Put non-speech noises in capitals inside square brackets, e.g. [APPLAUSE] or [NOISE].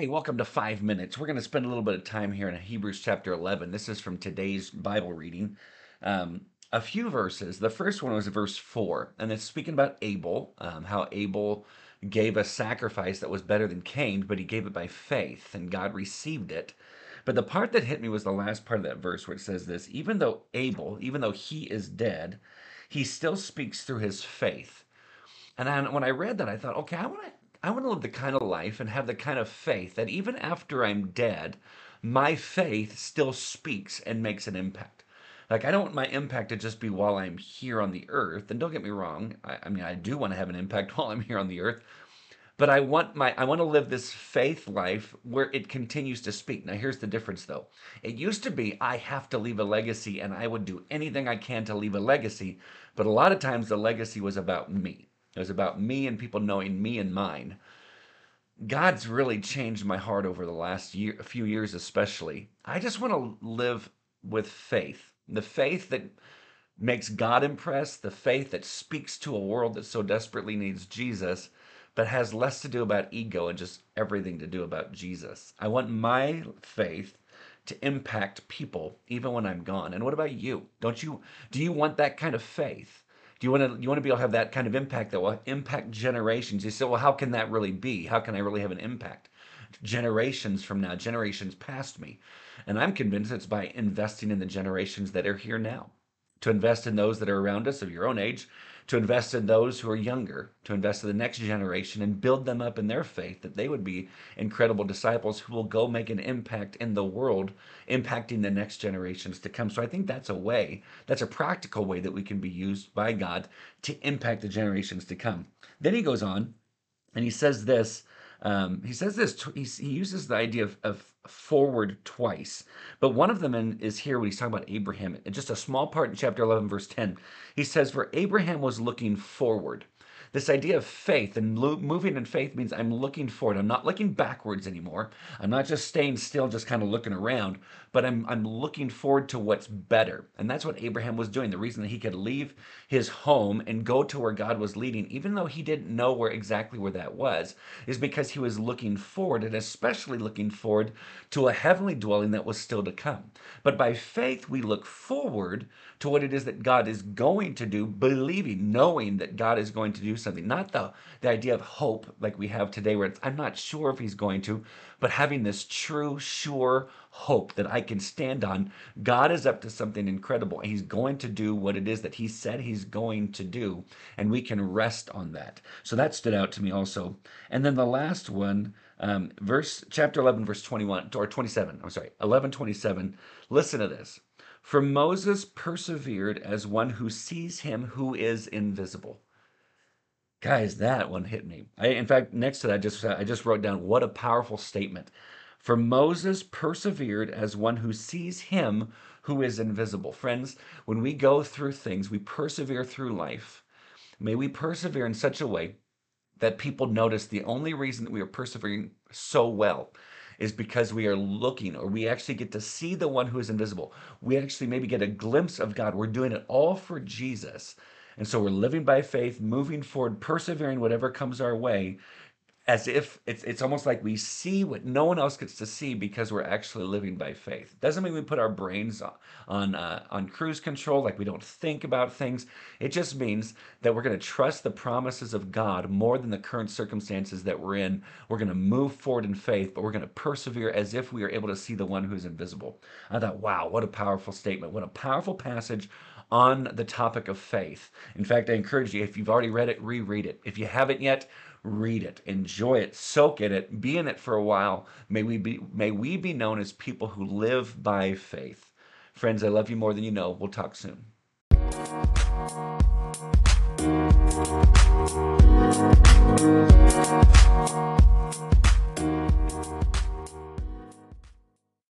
Hey, welcome to Five Minutes. We're going to spend a little bit of time here in Hebrews chapter 11. This is from today's Bible reading. Um, a few verses. The first one was verse 4, and it's speaking about Abel, um, how Abel gave a sacrifice that was better than Cain, but he gave it by faith, and God received it. But the part that hit me was the last part of that verse where it says this even though Abel, even though he is dead, he still speaks through his faith. And I, when I read that, I thought, okay, I want to I want to live the kind of life and have the kind of faith that even after I'm dead, my faith still speaks and makes an impact. Like, I don't want my impact to just be while I'm here on the earth. And don't get me wrong, I, I mean, I do want to have an impact [LAUGHS] while I'm here on the earth, but I want my I want to live this faith life where it continues to speak. Now here's the difference though. It used to be I have to leave a legacy and I would do anything I can to leave a legacy, but a lot of times the legacy was about me. It was about me and people knowing me and mine. God's really changed my heart over the last year, a few years especially. I just want to live with faith. The faith that makes God impressed, the faith that speaks to a world that so desperately needs Jesus, but has less to do about ego and just everything to do about Jesus. I want my faith to impact people even when I'm gone. And what about you? Don't you do you want that kind of faith? Do you want to you want to be able to have that kind of impact that will impact generations? You say, well, how can that really be? How can I really have an impact? Generations from now, generations past me. And I'm convinced it's by investing in the generations that are here now. To invest in those that are around us of your own age, to invest in those who are younger, to invest in the next generation and build them up in their faith that they would be incredible disciples who will go make an impact in the world, impacting the next generations to come. So I think that's a way, that's a practical way that we can be used by God to impact the generations to come. Then he goes on and he says this um, he says this, he, uses the idea of, of, forward twice, but one of them in, is here when he's talking about Abraham. Just a small part in chapter 11, verse 10. He says, For Abraham was looking forward. This idea of faith and lo- moving in faith means I'm looking forward. I'm not looking backwards anymore. I'm not just staying still, just kind of looking around, but I'm, I'm looking forward to what's better. And that's what Abraham was doing. The reason that he could leave his home and go to where God was leading, even though he didn't know where exactly where that was, is because he was looking forward and especially looking forward to a heavenly dwelling that was still to come. But by faith, we look forward to what it is that God is going to do, believing, knowing that God is going to do something. Not the, the idea of hope like we have today, where I'm not sure if He's going to, but having this true, sure hope that I can stand on. God is up to something incredible. He's going to do what it is that He said He's going to do, and we can rest on that. So that stood out to me also. And then the last one, um, verse chapter 11, verse 21 or 27. I'm sorry, 11, 27. Listen to this. For Moses persevered as one who sees him who is invisible. Guys, that one hit me. I, in fact, next to that, I just I just wrote down what a powerful statement. For Moses persevered as one who sees him who is invisible. Friends, when we go through things, we persevere through life. May we persevere in such a way that people notice the only reason that we are persevering so well is because we are looking or we actually get to see the one who is invisible. We actually maybe get a glimpse of God. We're doing it all for Jesus. And so we're living by faith, moving forward, persevering whatever comes our way, as if it's it's almost like we see what no one else gets to see because we're actually living by faith. Doesn't mean we put our brains on uh, on cruise control, like we don't think about things. It just means that we're going to trust the promises of God more than the current circumstances that we're in. We're going to move forward in faith, but we're going to persevere as if we are able to see the one who's invisible. I thought, wow, what a powerful statement! What a powerful passage on the topic of faith. In fact, I encourage you, if you've already read it, reread it. If you haven't yet, read it, enjoy it, soak in it, be in it for a while. May we be, may we be known as people who live by faith. Friends, I love you more than you know. We'll talk soon.